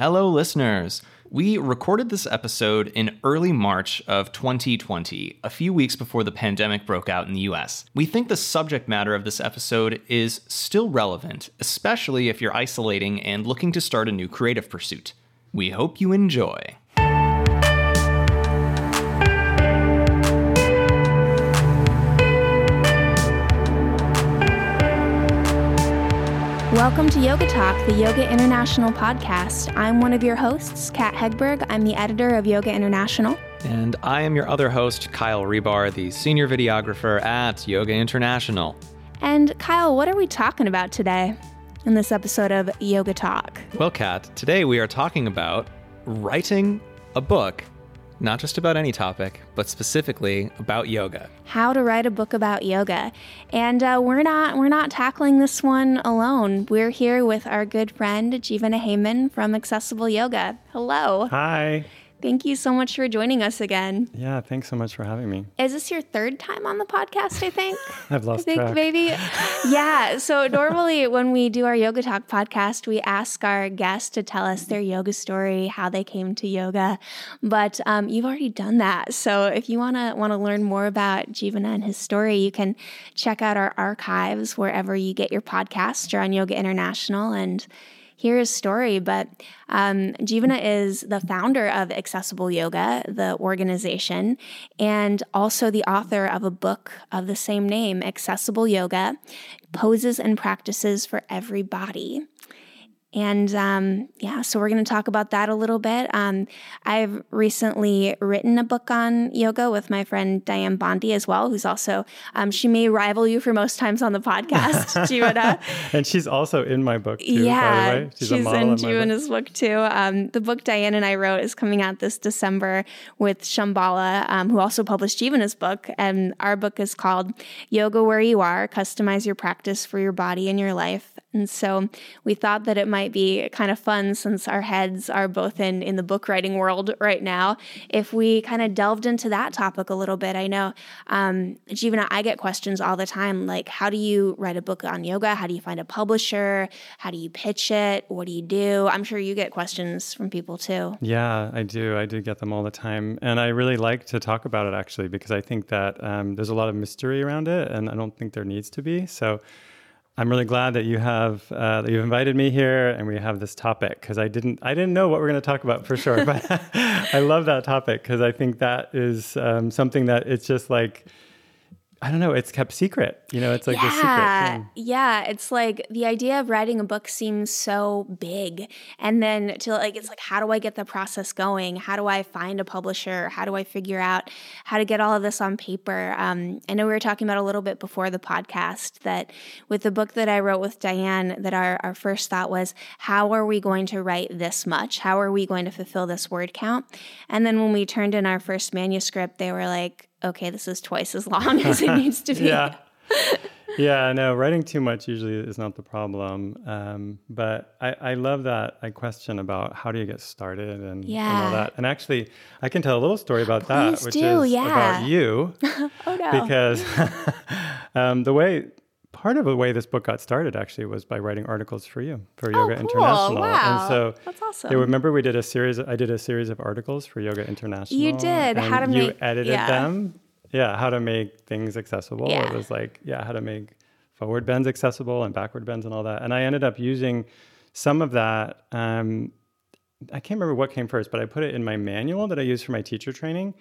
Hello, listeners. We recorded this episode in early March of 2020, a few weeks before the pandemic broke out in the US. We think the subject matter of this episode is still relevant, especially if you're isolating and looking to start a new creative pursuit. We hope you enjoy. Welcome to Yoga Talk, the Yoga International podcast. I'm one of your hosts, Kat Heagberg. I'm the editor of Yoga International. And I am your other host, Kyle Rebar, the senior videographer at Yoga International. And Kyle, what are we talking about today in this episode of Yoga Talk? Well, Kat, today we are talking about writing a book not just about any topic, but specifically about yoga. How to write a book about yoga, and uh, we're not we're not tackling this one alone. We're here with our good friend Jivana Heyman from Accessible Yoga. Hello. Hi. Thank you so much for joining us again. Yeah, thanks so much for having me. Is this your third time on the podcast? I think. I've lost I think track. maybe. Yeah. So normally when we do our Yoga Talk podcast, we ask our guests to tell us their yoga story, how they came to yoga. But um, you've already done that. So if you wanna wanna learn more about Jivana and his story, you can check out our archives wherever you get your podcasts or on Yoga International and hear his story. But um, Jivana is the founder of Accessible Yoga, the organization, and also the author of a book of the same name, Accessible Yoga Poses and Practices for Every Body. And um, yeah, so we're going to talk about that a little bit. Um, I've recently written a book on yoga with my friend Dianne Bondy as well, who's also, um, she may rival you for most times on the podcast, Jivana. and she's also in my book too, yeah, by the way. She's, she's in Jivana's book. book too. Um, the book Dianne and I wrote is coming out this December with Shambhala, um, who also published Jivana's book. And our book is called Yoga Where You Are Customize Your Practice for Your Body and Your Life. And so we thought that it might be kind of fun since our heads are both in, in the book writing world right now. If we kind of delved into that topic a little bit, I know, um, Jivana, I get questions all the time like, how do you write a book on yoga? How do you find a publisher? How do you pitch it? What do you do? I'm sure you get questions from people too. Yeah, I do. I do get them all the time. And I really like to talk about it actually because I think that um, there's a lot of mystery around it and I don't think there needs to be. So, I'm really glad that you have uh, that you've invited me here and we have this topic because I didn't I didn't know what we're going to talk about for sure, but I love that topic because I think that is um, something that it's just like I don't know, it's kept secret. You know, it's like yeah, a secret thing. Yeah, it's like the idea of writing a book seems so big. And then to like it's like how do I get the process going? How do I find a publisher? How do I figure out how to get all of this on paper? Um, I know we were talking about a little bit before the podcast that with the book that I wrote with Dianne, that our, our first thought was, how are we going to write this much? How are we going to fulfill this word count? And then when we turned in our first manuscript, they were like, okay, this is twice as long as it needs to be. yeah. yeah, no, writing too much usually is not the problem. Um, but I, I love that I question about how do you get started and, yeah. and all that. And actually, I can tell a little story about that, Please which do, is yeah. about you. oh, no. Because um, the way, part of the way this book got started actually was by writing articles for you, for oh, Yoga cool. International. Wow. And so, That's awesome. yeah, remember we did a series, I did a series of articles for Yoga International. You did. How to you make- edited yeah. them yeah, how to make things accessible. Yeah. It was like, yeah, how to make forward bends accessible and backward bends and all that. And I ended up using some of that. Um, I can't remember what came first, but I put it in my manual that I use for my teacher training.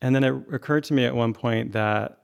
And then it occurred to me at one point that,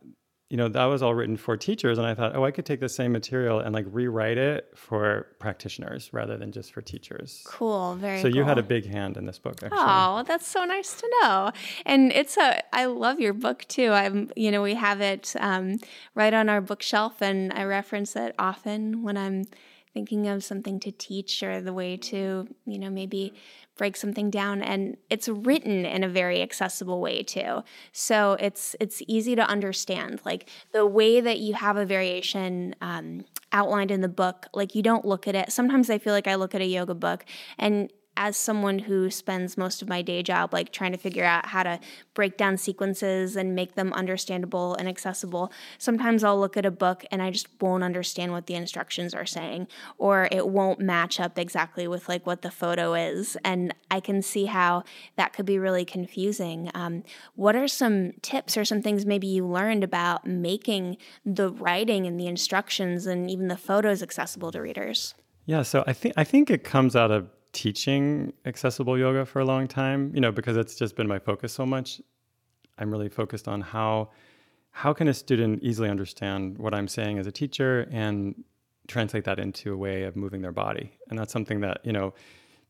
you know, that was all written for teachers. And I thought, oh, I could take the same material and like rewrite it for practitioners rather than just for teachers. Cool. Very So you had a big hand in this book, actually. Oh, that's so nice to know. And it's a, I love your book too. I'm, you know, we have it um, right on our bookshelf and I reference it often when I'm thinking of something to teach or the way to, you know, maybe break something down and it's written in a very accessible way too. So it's it's easy to understand like the way that you have a variation um, outlined in the book like you don't look at it. Sometimes i feel like i look at a yoga book and as someone who spends most of my day job like trying to figure out how to break down sequences and make them understandable and accessible, sometimes I'll look at a book and I just won't understand what the instructions are saying, or it won't match up exactly with like what the photo is, and I can see how that could be really confusing. Um, what are some tips or some things maybe you learned about making the writing and the instructions and even the photos accessible to readers? Yeah, so I think I think it comes out of teaching accessible yoga for a long time, you know, because it's just been my focus so much. I'm really focused on how how can a student easily understand what I'm saying as a teacher and translate that into a way of moving their body. And that's something that, you know,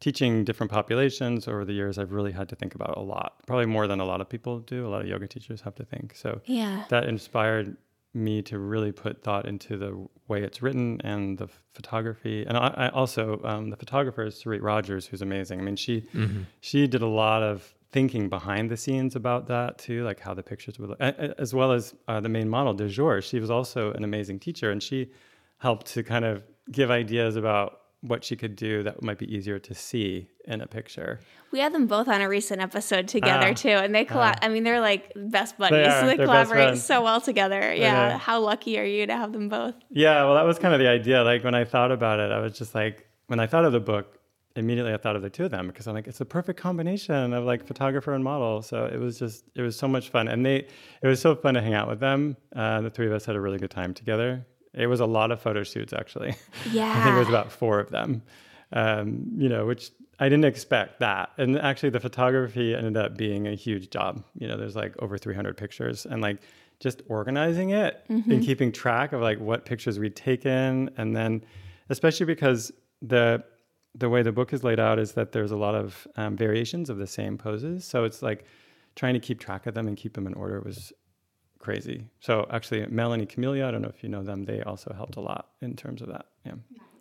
teaching different populations over the years I've really had to think about a lot. Probably more than a lot of people do. A lot of yoga teachers have to think. So yeah. that inspired me to really put thought into the way it's written and the photography. And I, I also um, the photographer is Sarit Rogers, who's amazing. I mean, she mm-hmm. she did a lot of thinking behind the scenes about that too, like how the pictures would look, as well as uh, the main model, De Jour. She was also an amazing teacher, and she helped to kind of give ideas about what she could do that might be easier to see in a picture. We had them both on a recent episode together uh, too, and they collab. Uh, I mean, they're like best buddies. They, are, they collaborate so well together. Yeah. How lucky are you to have them both? Yeah. Well, that was kind of the idea. Like when I thought about it, I was just like, when I thought of the book, immediately I thought of the two of them because I'm like, it's a perfect combination of like photographer and model. So it was just, it was so much fun, and they, it was so fun to hang out with them. Uh, the three of us had a really good time together. It was a lot of photo shoots, actually. Yeah. I think it was about four of them, um, you know, which I didn't expect that. And actually, the photography ended up being a huge job. You know, there's like over 300 pictures and like just organizing it mm-hmm. and keeping track of like what pictures we'd taken. And then, especially because the, the way the book is laid out is that there's a lot of um, variations of the same poses. So it's like trying to keep track of them and keep them in order was crazy. So actually, Melanie Camelia, I don't know if you know them, they also helped a lot in terms of that. Yeah.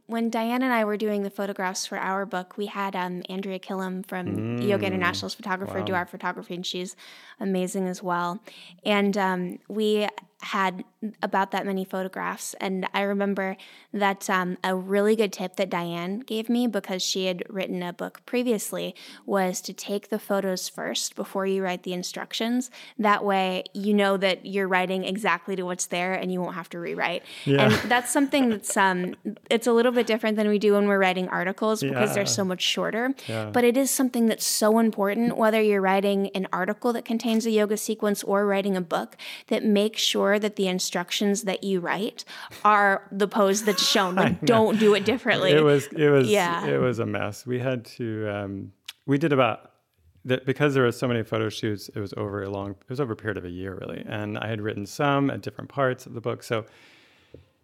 When Dianne and I were doing the photographs for our book, we had um, Andrea Killam from mm. Yoga International's photographer wow. do our photography, and she's amazing as well. And um, we had about that many photographs. And I remember that um, a really good tip that Dianne gave me because she had written a book previously was to take the photos first before you write the instructions. That way, you know that you're writing exactly to what's there and you won't have to rewrite. Yeah. And that's something that's um, it's a little bit different than we do when we're writing articles because yeah. they're so much shorter. Yeah. But it is something that's so important whether you're writing an article that contains a yoga sequence or writing a book that makes sure that the instructions that you write are the pose that's shown. Like, don't do it differently. It was, it was, yeah. it was a mess. We had to, um, we did about that because there were so many photo shoots. It was over a long, it was over a period of a year really, and I had written some at different parts of the book. So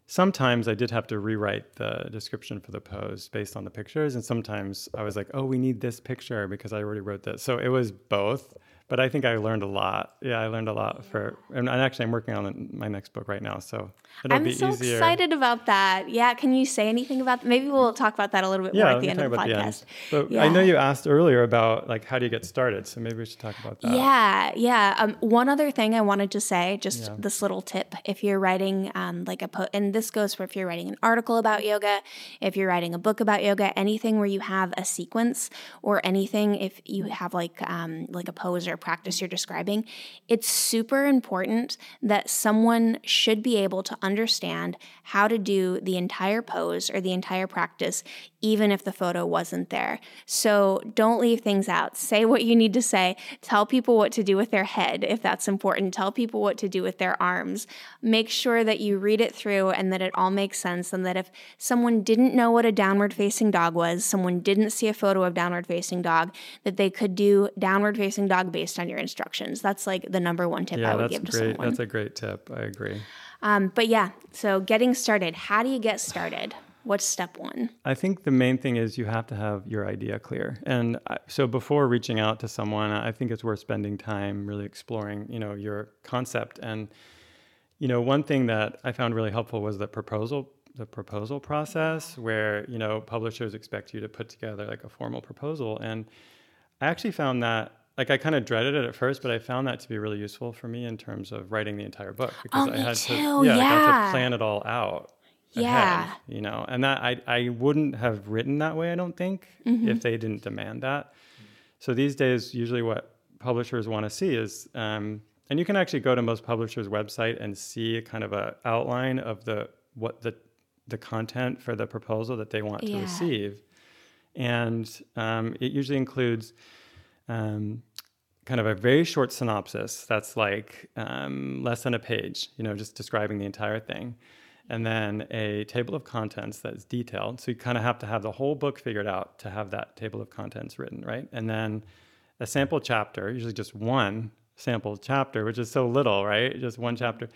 sometimes I did have to rewrite the description for the pose based on the pictures, and sometimes I was like, oh, we need this picture because I already wrote this. So it was both but I think I learned a lot. Yeah, I learned a lot for, and actually I'm working on my next book right now, so it'll I'm be so easier. excited about that. Yeah, can you say anything about? That? Maybe we'll talk about that a little bit yeah, more at the end of the podcast. The so yeah. I know you asked earlier about like how do you get started, so maybe we should talk about that. Yeah, yeah. Um, one other thing I wanted to say, just yeah. this little tip: if you're writing um, like a, po- and this goes for if you're writing an article about yoga, if you're writing a book about yoga, anything where you have a sequence or anything if you have like um, like a pose or practice you're describing, it's super important that someone should be able to understand how to do the entire pose or the entire practice, even if the photo wasn't there. So don't leave things out. Say what you need to say. Tell people what to do with their head if that's important. Tell people what to do with their arms. Make sure that you read it through and that it all makes sense, and that if someone didn't know what a downward facing dog was, someone didn't see a photo of downward facing dog, that they could do downward facing dog based on your instructions. That's like the number one tip yeah, I would give to great. someone. That's a great tip. I agree. Um, but yeah, so getting started. How do you get started? What's step one? I think the main thing is you have to have your idea clear. And so before reaching out to someone, I think it's worth spending time really exploring, you know, your concept. And, you know, one thing that I found really helpful was the proposal the proposal process where you know publishers expect you to put together like a formal proposal and i actually found that like I kind of dreaded it at first, but I found that to be really useful for me in terms of writing the entire book because oh, I had too. to yeah, yeah. Like I had to plan it all out. Yeah. ahead, you know, and that I I wouldn't have written that way. I don't think Mm-hmm. if they didn't demand that. So these days, usually what publishers want to see is, um, and you can actually go to most publishers' website and see kind of a outline of the what the the content for the proposal that they want to Yeah. receive, and um, it usually includes. Um, kind of a very short synopsis that's like um, less than a page, you know, just describing the entire thing. And then a table of contents that's detailed. So you kind of have to have the whole book figured out to have that table of contents written, right? And then a sample chapter, usually just one sample chapter, which is so little, right? Just one chapter.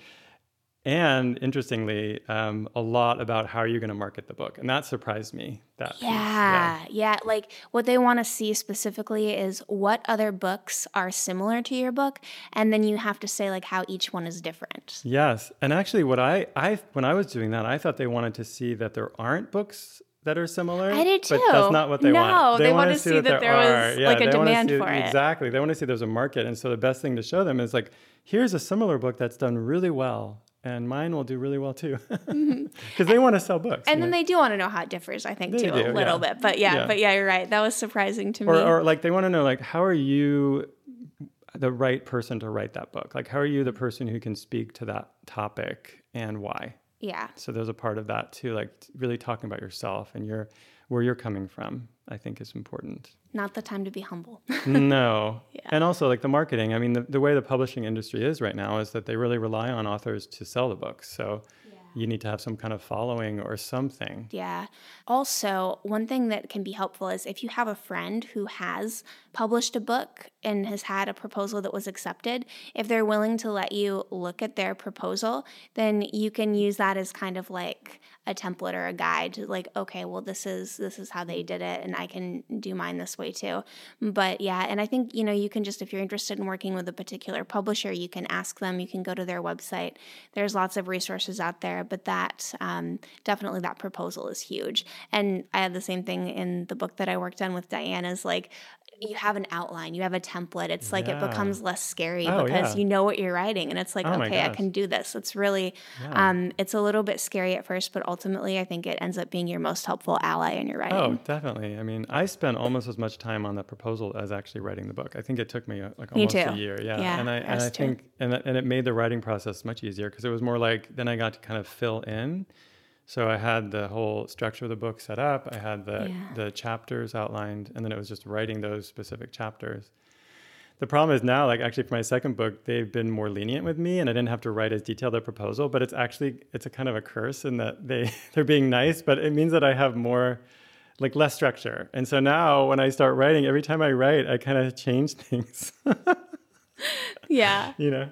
And interestingly, um, a lot about how you're going to market the book. And that surprised me. That piece. Yeah, yeah. Like what they want to see specifically is what other books are similar to your book, and then you have to say like how each one is different. Yes, and actually, what I I when I was doing that, I thought they wanted to see that there aren't books that are similar. I did But too. that's not what they No, want. they wanna wanna see that there was, like, a demand see- for it. Exactly, they want to see there's a market, and so the best thing to show them is like, here's a similar book that's done really well, and mine will do really well too, because they want to sell books. Mm-hmm. And then know? they do want to know how it differs, I think, They too, do, a little yeah. bit. But yeah, Yeah. but yeah, you're right. That was surprising to or, me. or like they want to know like how are you the right person to write that book? Like how are you the person who can speak to that topic and why? yeah. So there's a part of that too, like really talking about yourself and your where you're coming from. I think is important. Not the time to be humble. no, Yeah. and also like the marketing. I mean, the, the way the publishing industry is right now is that they really rely on authors to sell the books. So you need to have some kind of following or something. Yeah. Also, one thing that can be helpful is if you have a friend who has published a book and has had a proposal that was accepted, if they're willing to let you look at their proposal, then you can use that as kind of like a template or a guide to like okay well this is this is how they did it and i can do mine this way too. But yeah and i think you know you can just if you're interested in working with a particular publisher you can ask them. You can go to their website. There's lots of resources out there but that um, definitely that proposal is huge. And i had the same thing in the book that i worked on with dianne is like you have an outline you have a template it's like it becomes less scary Oh, because yeah. you know what you're writing and it's like Oh okay i can do this it's really Yeah. um, it's a little bit scary at first but ultimately i think it ends up being your most helpful ally in your writing Oh, definitely. I mean, I spent almost as much time on the proposal as actually writing the book. I think it took me uh, like Me almost a year. Yeah, Yeah, and I and I think and and it made the writing process much easier because it was more like then I got to kind of fill in. So I had the whole structure of the book set up. I had the Yeah. the chapters outlined, and then it was just writing those specific chapters. The problem is now, like actually for my second book, they've been more lenient with me, and I didn't have to write as detailed a proposal. But it's actually it's a kind of a curse in that they they're being nice, but it means that I have more like less structure. And so now when I start writing, every time I write, I kind of change things. yeah you know.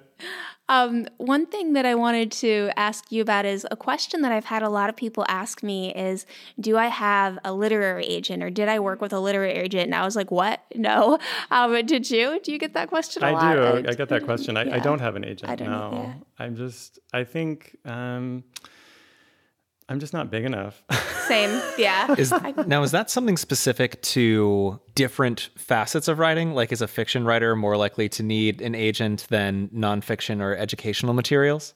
Um, one thing that I wanted to ask you about is a question that I've had a lot of people ask me is, do I have a literary agent or did I work with a literary agent? And I was like, what? No. Um, did you? Do you get that question a I lot? I do. I get that question. I, I don't have an agent. I don't no. know, yeah. I'm just. I think. Um, I'm just not big enough. Same. Yeah. Is now is that something specific to different facets of writing? Like, is a fiction writer more likely to need an agent than nonfiction or educational materials?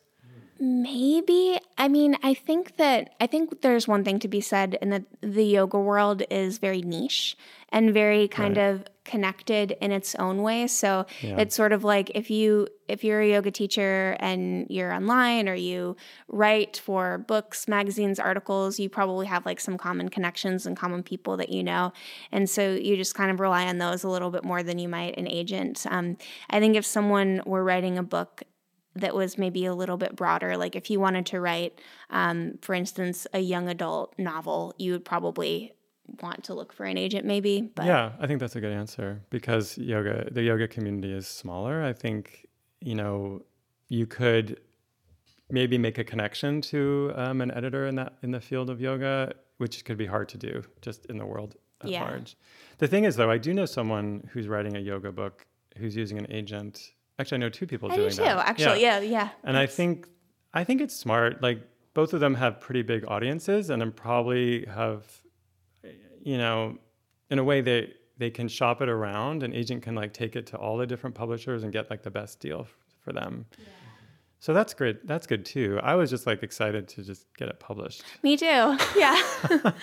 Maybe. I mean, I think that I think there's one thing to be said in that the yoga world is very niche and very kind of connected in its own way. So Yeah. it's sort of like if you if you're a yoga teacher and you're online or you write for books, magazines, articles, you probably have like some common connections and common people that you know. And so you just kind of rely on those a little bit more than you might an agent. Um, I think if someone were writing a book that was maybe a little bit broader. Like if you wanted to write, um, for instance, a young adult novel, you would probably want to look for an agent, maybe. But yeah, I think that's a good answer because yoga, the yoga community is smaller. I think you know you could maybe make a connection to um, an editor in that in the field of yoga, which could be hard to do just in the world at Yeah. large. The thing is, though, I do know someone who's writing a yoga book who's using an agent. Actually, I know two people I do doing too. that. Actually, yeah, yeah. And I think I think it's smart. Like both of them have pretty big audiences, and then probably have, you know, in a way they they can shop it around. An agent can like take it to all the different publishers and get like the best deal f- for them. Yeah. So that's great. That's good too. I was just like excited to just get it published. Me too. Yeah.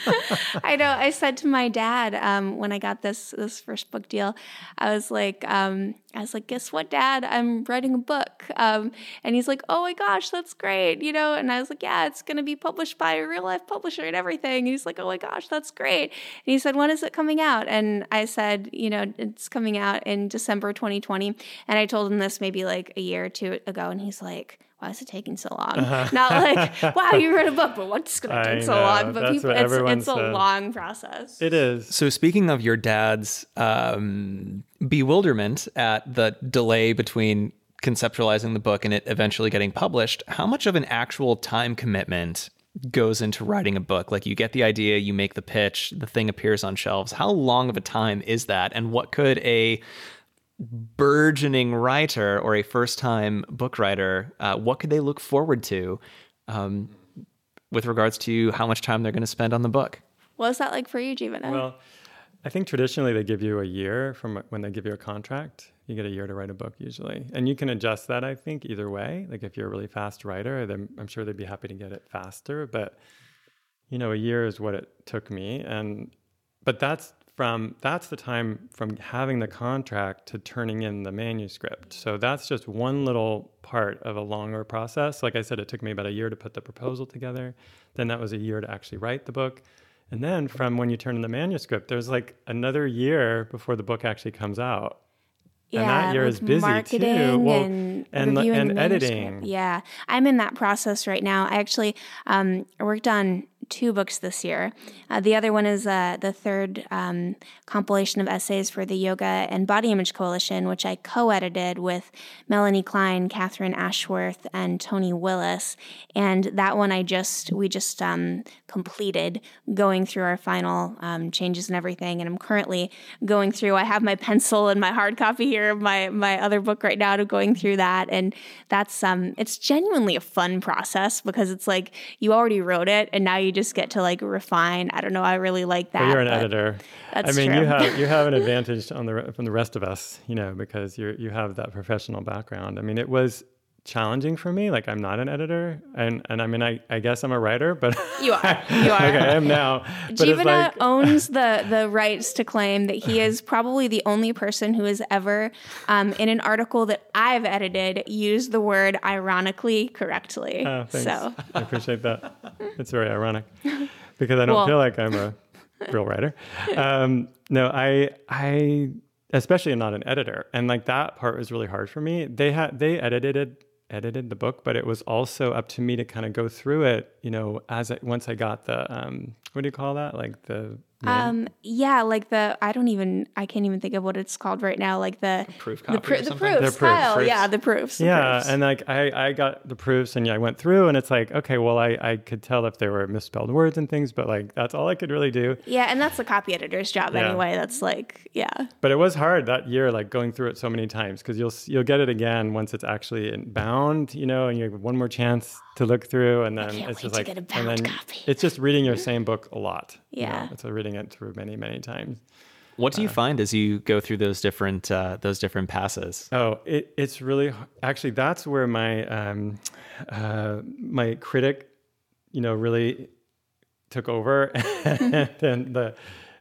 I know. I said to my dad um, when I got this this first book deal, I was like, um, I was like, guess what, Dad? I'm writing a book. Um, and he's like, oh my gosh, that's great, you know. And I was like, yeah, it's gonna be published by a real life publisher and everything. And he's like, oh my gosh, that's great. And he said, when is it coming out? And I said, you know, it's coming out in December 2020. And I told him this maybe like a year or two ago, and he's like why is it taking so long? Uh-huh. Not like, wow, you wrote a book, but what's going to take so long? But people, it's, it's a long process. It is. So, speaking of your dad's um, bewilderment at the delay between conceptualizing the book and it eventually getting published, how much of an actual time commitment goes into writing a book? Like, you get the idea, you make the pitch, the thing appears on shelves. How long of a time is that? And what could a burgeoning writer or a first time book writer, uh, what could they look forward to um, with regards to how much time they're going to spend on the book? What was that like for you, Jivana? Well, I think traditionally they give you a year from when they give you a contract. You get a year to write a book usually. And you can adjust that, I think, either way. Like if you're a really fast writer, then I'm sure they'd be happy to get it faster. But, you know, a year is what it took me. And, but that's from that's the time from having the contract to turning in the manuscript. So that's just one little part of a longer process. Like I said, it took me about a year to put the proposal together. Then that was a year to actually write the book. And then from when you turn in the manuscript, there's like another year before the book actually comes out. Yeah, and that year is busy marketing too. Well, and and, and editing. Yeah, I'm in that process right now. I actually um, worked on two books this year. Uh, the other one is uh, the third um, compilation of essays for the Yoga and Body Image Coalition, which I co edited with Melanie Klein, Catherine Ashworth, and Tony Willis. And that one I just, we just um, completed going through our final um, changes and everything. And I'm currently going through, I have my pencil and my hard copy here of my, my other book right now to going through that. And that's, um, it's genuinely a fun process because it's like you already wrote it and now you just get to like refine. I don't know. I really like that. Well, you're an editor. I mean, true. you have you have an advantage on the from the rest of us, you know, because you you have that professional background. I mean, it was challenging for me. Like I'm not an editor, and and I mean I, I guess I'm a writer, but you are you are. okay, I am now. Jivana like... owns the the rights to claim that he is probably the only person who has ever, um, in an article that I've edited, used the word ironically correctly. Oh, so I appreciate that. It's very ironic because I don't well, feel like I'm a real writer. Um, no, I I especially not an editor and like that part was really hard for me they had they edited it edited the book, but it was also up to me to kind of go through it, you know, as I, once I got the um, what do you call that? Like the um, yeah, like the I don't even I can't even think of what it's called right now. Like the, the proof copy, the, pr- the proofs, style, proofs. yeah, the proofs. The yeah, proofs. and like I I got the proofs, and yeah, I went through, and it's like okay, well, I I could tell if there were misspelled words and things, but like that's all I could really do. Yeah, and that's the copy editor's job yeah. anyway. That's like yeah. But it was hard that year, like going through it so many times, because you'll you'll get it again once it's actually bound, you know, and you have one more chance to look through, and then it's just like, and then copy. it's just reading your same book a lot. Yeah, you know? it's a reading it through many many times. What do you uh, find as you go through those different uh, those different passes? Oh, it, it's really actually that's where my um, uh, my critic, you know, really took over, and the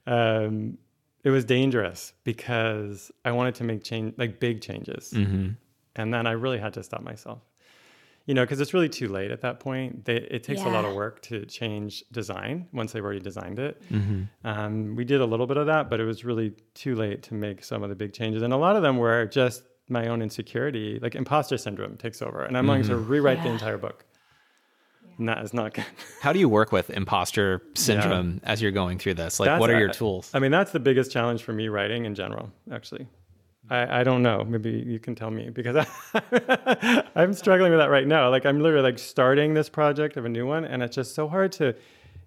um, it was dangerous because I wanted to make change like big changes, mm-hmm. and then I really had to stop myself you know, because it's really too late at that point. They, it takes yeah. a lot of work to change design once they've already designed it. Mm-hmm. Um, we did a little bit of that, but it was really too late to make some of the big changes. And a lot of them were just my own insecurity, like imposter syndrome takes over. And I'm mm-hmm. going to mm-hmm. rewrite yeah. the entire book. And that is not good. How do you work with imposter syndrome yeah. as you're going through this? Like, that's, what are your tools? I mean, that's the biggest challenge for me writing in general, actually. I, I don't know. Maybe you can tell me because I, I'm struggling with that right now. Like I'm literally like starting this project of a new one, and it's just so hard to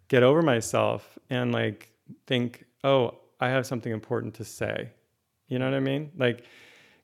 get over myself and like think, oh, I have something important to say. You know what I mean? Like,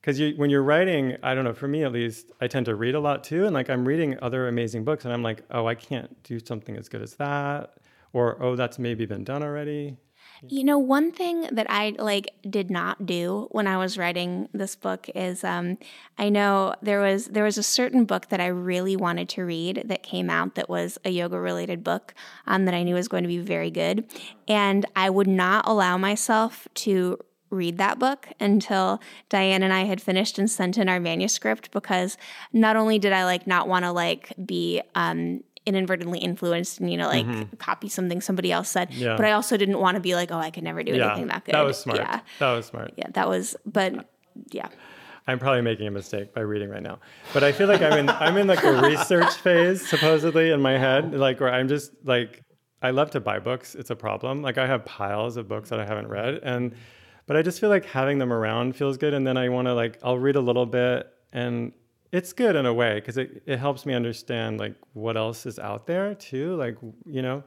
because you, when you're writing, I don't know. For me at least, I tend to read a lot too, and like I'm reading other amazing books, and I'm like, oh, I can't do something as good as that, or oh, that's maybe been done already. You know, one thing that I like did not do when I was writing this book is um, I know there was there was a certain book that I really wanted to read that came out that was a yoga related book um, that I knew was going to be very good, and I would not allow myself to read that book until Dianne and I had finished and sent in our manuscript because not only did I like not want to like be um, inadvertently influenced and you know like mm-hmm. copy something somebody else said. Yeah. but i also didn't want to be like oh i could never do yeah, anything that good. That was smart. Yeah. That was smart. Yeah that was but yeah. I'm probably making a mistake by reading right now. But i feel like i'm in i'm in like a research phase supposedly in my head. Like where i'm just like i love to buy books. It's a problem. Like i have piles of books that i haven't read. And but i just feel like having them around feels good. And then i want to like i'll read a little bit and it's good in a way because it, it helps me understand like what else is out there too like you know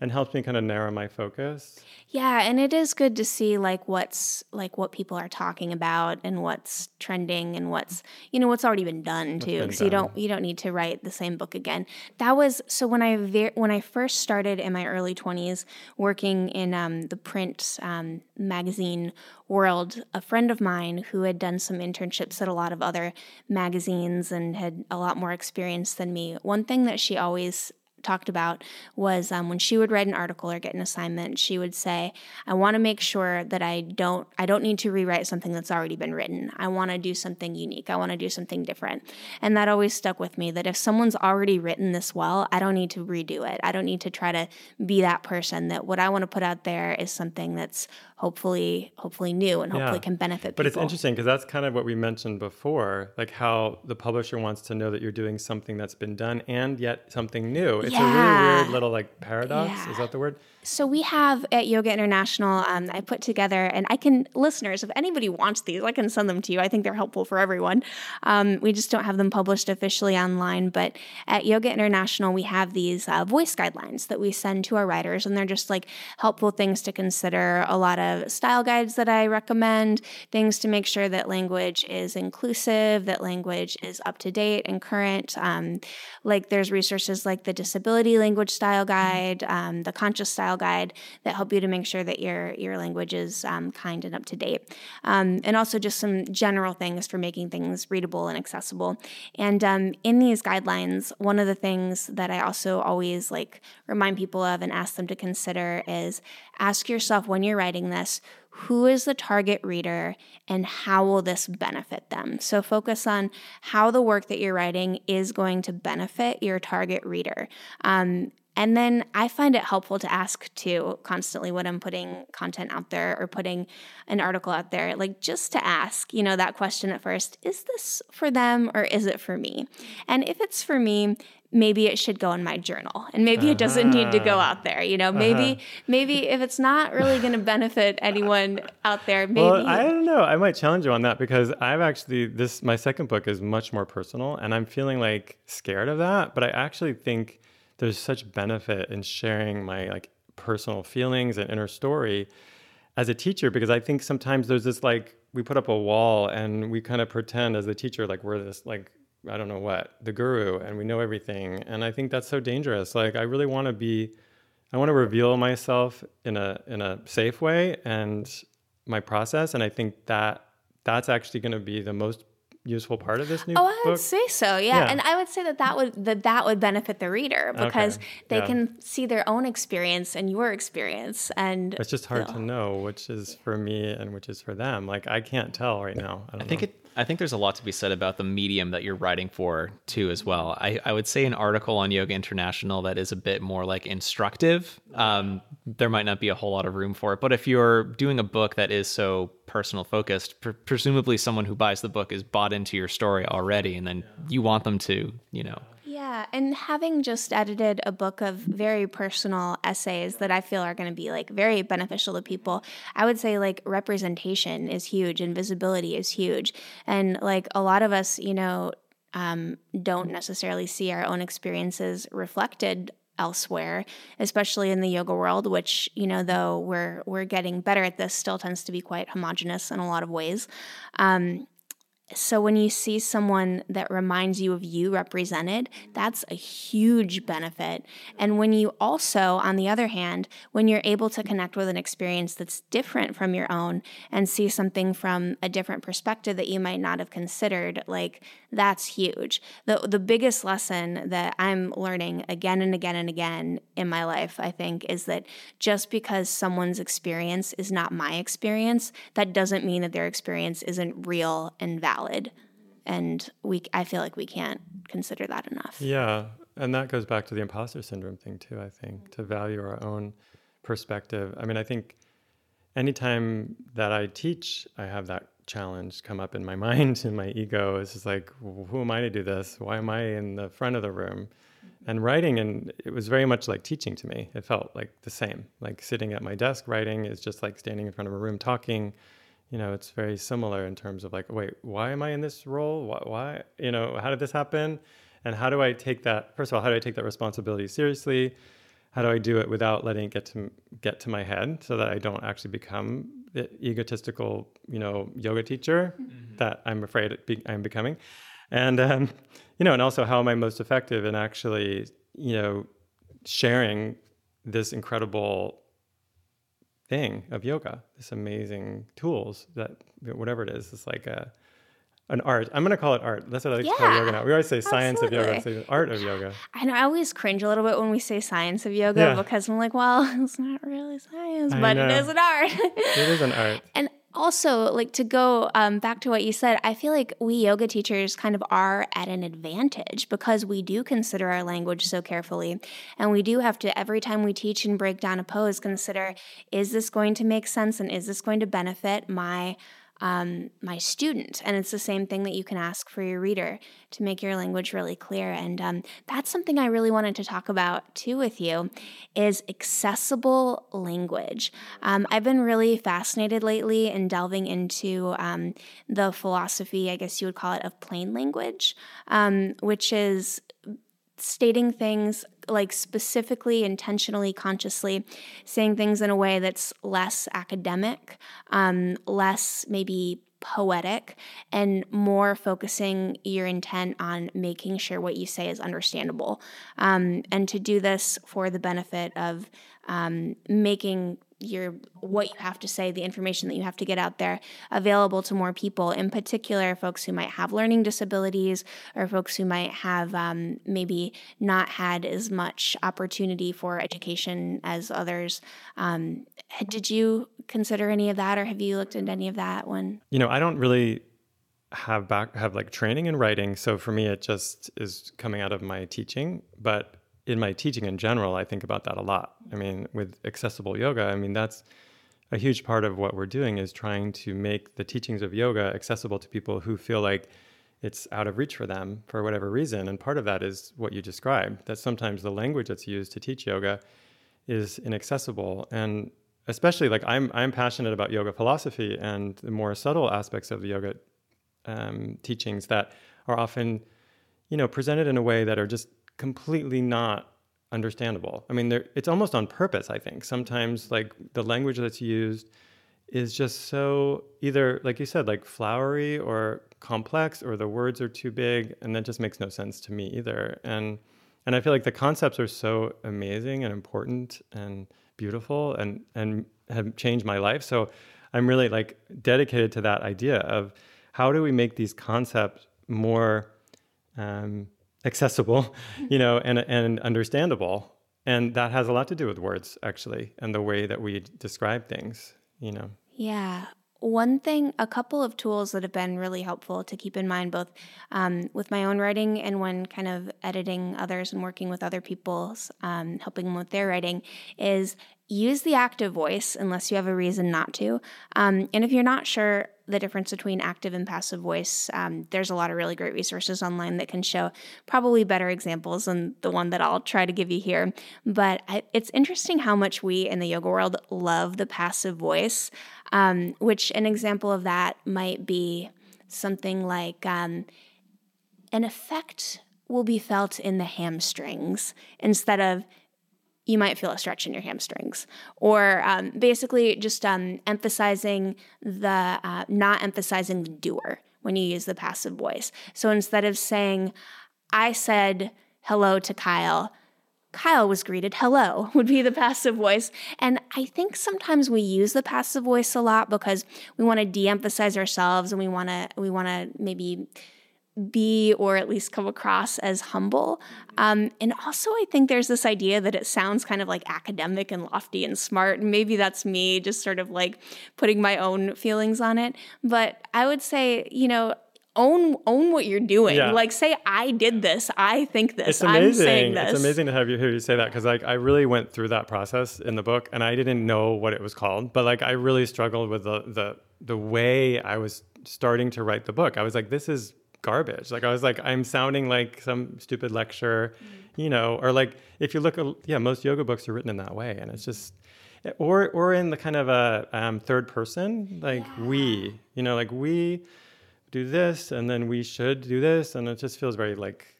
and helps me kind of narrow my focus. Yeah, and it is good to see like what's like what people are talking about and what's trending and what's you know what's already been done too because you don't you don't need to write the same book again. That was so when I ver- when I first started in my early 20s working in um, the print um, magazine world, a friend of mine who had done some internships at a lot of other magazines and had a lot more experience than me. One thing that she always talked about was um, when she would write an article or get an assignment she would say i want to make sure that i don't i don't need to rewrite something that's already been written. I want to do something unique. I want to do something different. And that always stuck with me that if someone's already written this well i don't need to redo it. I don't need to try to be that person that what i want to put out there is something that's hopefully hopefully new and hopefully yeah. can benefit people. but it's interesting because that's kind of what we mentioned before like how the publisher wants to know that you're doing something that's been done and yet something new it's yeah. a really weird little like paradox yeah. is that the word so we have at Yoga International, um, I put together, and I can, listeners, if anybody wants these, I can send them to you. I think they're helpful for everyone. Um, we just don't have them published officially online, but at Yoga International, we have these uh, voice guidelines that we send to our writers, and they're just like helpful things to consider. A lot of style guides that I recommend, things to make sure that language is inclusive, that language is up to date and current. Um, like there's resources like the Disability Language Style Guide, um, the Conscious Style guide that help you to make sure that your your language is um, kind and up to date, um, and also just some general things for making things readable and accessible. And um, in these guidelines, one of the things that I also always like remind people of and ask them to consider is ask yourself when you're writing this who is the target reader and how will this benefit them? So focus on how the work that you're writing is going to benefit your target reader. Um, and then I find it helpful to ask too constantly when I'm putting content out there or putting an article out there, like just to ask, you know, that question at first is this for them or is it for me? And if it's for me, maybe it should go in my journal and maybe uh-huh. it doesn't need to go uh-huh. out there you know maybe uh-huh. maybe if it's not really going to benefit anyone out there maybe well, i don't know i might challenge you on that because i've actually this my second book is much more personal and i'm feeling like scared of that but i actually think there's such benefit in sharing my like personal feelings and inner story as a teacher because I think sometimes there's this like we put up a wall and we kind of pretend as a teacher like we're this like I don't know what the guru and we know everything. And I think that's so dangerous. Like I really want to be I want to reveal myself in a in a safe way and my process. And I think that that's actually going to be the most useful part of this new oh, I would say so. Yeah. yeah. and I would say that that would that that would benefit the reader because okay. they yeah. can see their own experience and your experience, and it's just hard to know which is for me and which is for them. Like I can't tell right now. I, I think know. it I think there's a lot to be said about the medium that you're writing for too, as well. I, I would say an article on Yoga International that is a bit more like instructive. Um, there might not be a whole lot of room for it, but if you're doing a book that is so personal focused, pr- presumably someone who buys the book is bought into your story already, and then you want them to, you know, yeah, and having just edited a book of very personal essays that I feel are going to be like very beneficial to people, I would say like representation is huge and visibility is huge. And like a lot of us, you know, um, don't necessarily see our own experiences reflected elsewhere, especially in the yoga world, which you know, though we're we're getting better at this, still tends to be quite homogenous in a lot of ways. Um, so when you see someone that reminds you of you represented, that's a huge benefit. And when you also, on the other hand, when you're able to connect with an experience that's different from your own and see something from a different perspective that you might not have considered, like that's huge. The the biggest lesson that I'm learning again and again and again in my life, I think, is that just because someone's experience is not my experience, that doesn't mean that their experience isn't real and valid. And we I feel like we can't consider that enough. Yeah. And that goes back to the imposter syndrome thing too, I think, to value our own perspective. I mean, I think anytime that I teach, I have that challenge come up in my mind and my ego is just like who am i to do this why am i in the front of the room and writing and it was very much like teaching to me it felt like the same like sitting at my desk writing is just like standing in front of a room talking you know it's very similar in terms of like wait why am i in this role? Why, why you know how did this happen? And how do i take that first of all how do i take that responsibility seriously? How do i do it without letting it get to get to my head so that i don't actually become the egotistical, you know, yoga teacher mm-hmm. that I'm afraid be- I'm becoming, and um, you know, and also how am I most effective in actually, you know, sharing this incredible thing of yoga, this amazing tools that whatever it is, it's like a an art. I'm going to call it art. That's what I like yeah, to call yoga now. We always say science absolutely. of yoga. Say art of yoga. I know. I always cringe a little bit when we say science of yoga yeah. because I'm like, well, it's not really science, I but know. it is an art. it is an art. And also, like to go um, back to what you said, I feel like we yoga teachers kind of are at an advantage because we do consider our language so carefully. And we do have to, every time we teach and break down a pose, consider is this going to make sense and is this going to benefit my um, my student. And it's the same thing that you can ask for your reader to make your language really clear. And um, that's something I really wanted to talk about too with you is accessible language. Um, I've been really fascinated lately in delving into um, the philosophy, I guess you would call it, of plain language, um, which is stating things like specifically, intentionally, consciously saying things in a way that's less academic, um, less maybe poetic, and more focusing your intent on making sure what you say is understandable. Um, and to do this for the benefit of um, making your what you have to say, the information that you have to get out there available to more people. In particular, folks who might have learning disabilities or folks who might have um, maybe not had as much opportunity for education as others. Um, did you consider any of that, or have you looked into any of that? When you know, I don't really have back have like training in writing, so for me, it just is coming out of my teaching, but in my teaching in general, I think about that a lot. I mean, with accessible yoga, I mean, that's a huge part of what we're doing is trying to make the teachings of yoga accessible to people who feel like it's out of reach for them for whatever reason. And part of that is what you described that sometimes the language that's used to teach yoga is inaccessible. And especially like I'm, I'm passionate about yoga philosophy and the more subtle aspects of the yoga um, teachings that are often, you know, presented in a way that are just completely not understandable. I mean, it's almost on purpose, I think. Sometimes, like, the language that's used is just so either, like you said, like flowery or complex, or the words are too big, and that just makes no sense to me either. And and I feel like the concepts are so amazing and important and beautiful and and have changed my life. So I'm really like dedicated to that idea of how do we make these concepts more um, accessible, you know, and and understandable. And that has a lot to do with words, actually, and the way that we describe things, you know. Yeah. One thing, a couple of tools that have been really helpful to keep in mind, both um, with my own writing and when kind of editing others and working with other people's, um, helping them with their writing, is use the active voice unless you have a reason not to. Um, and if you're not sure the difference between active and passive voice, um, there's a lot of really great resources online that can show probably better examples than the one that I'll try to give you here. But I, it's interesting how much we in the yoga world love the passive voice, um, which an example of that might be something like um, an effect will be felt in the hamstrings instead of you might feel a stretch in your hamstrings. Or um, basically just um, emphasizing the, uh, not emphasizing the doer. when you use the passive voice. So instead of saying, I said hello to Kyle, Kyle was greeted hello would be the passive voice. And I think sometimes we use the passive voice a lot because we want to de-emphasize ourselves and we want to we want to maybe be or at least come across as humble. Um, and also, I think there's this idea that it sounds kind of like academic and lofty and smart. And maybe that's me just sort of like putting my own feelings on it. But I would say, you know, own own what you're doing. Yeah. Like say I did this. I think this. It's amazing. I'm saying this. It's amazing to have you hear you say that because like I really went through that process in the book and I didn't know what it was called, but like I really struggled with the the the way I was starting to write the book. I was like this is garbage. Like I was like I'm sounding like some stupid lecture, mm-hmm. you know, or like if you look at yeah, most yoga books are written in that way and it's just or or in the kind of a um, third person, like yeah. we, you know, like we do this and then we should do this and it just feels very like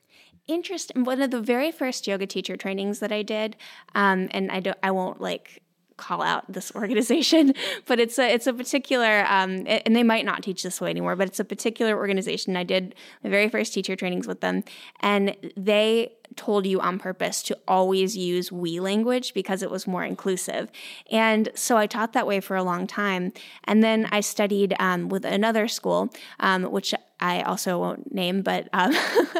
interesting one of the very first yoga teacher trainings that i did um, and i don't i won't like call out this organization, but it's a it's a particular um, and they might not teach this way anymore, but it's a particular organization. I did my very first teacher trainings with them, and they told you on purpose to always use we language because it was more inclusive. And so I taught that way for a long time. And then I studied um, with another school, um, which I also won't name, but um,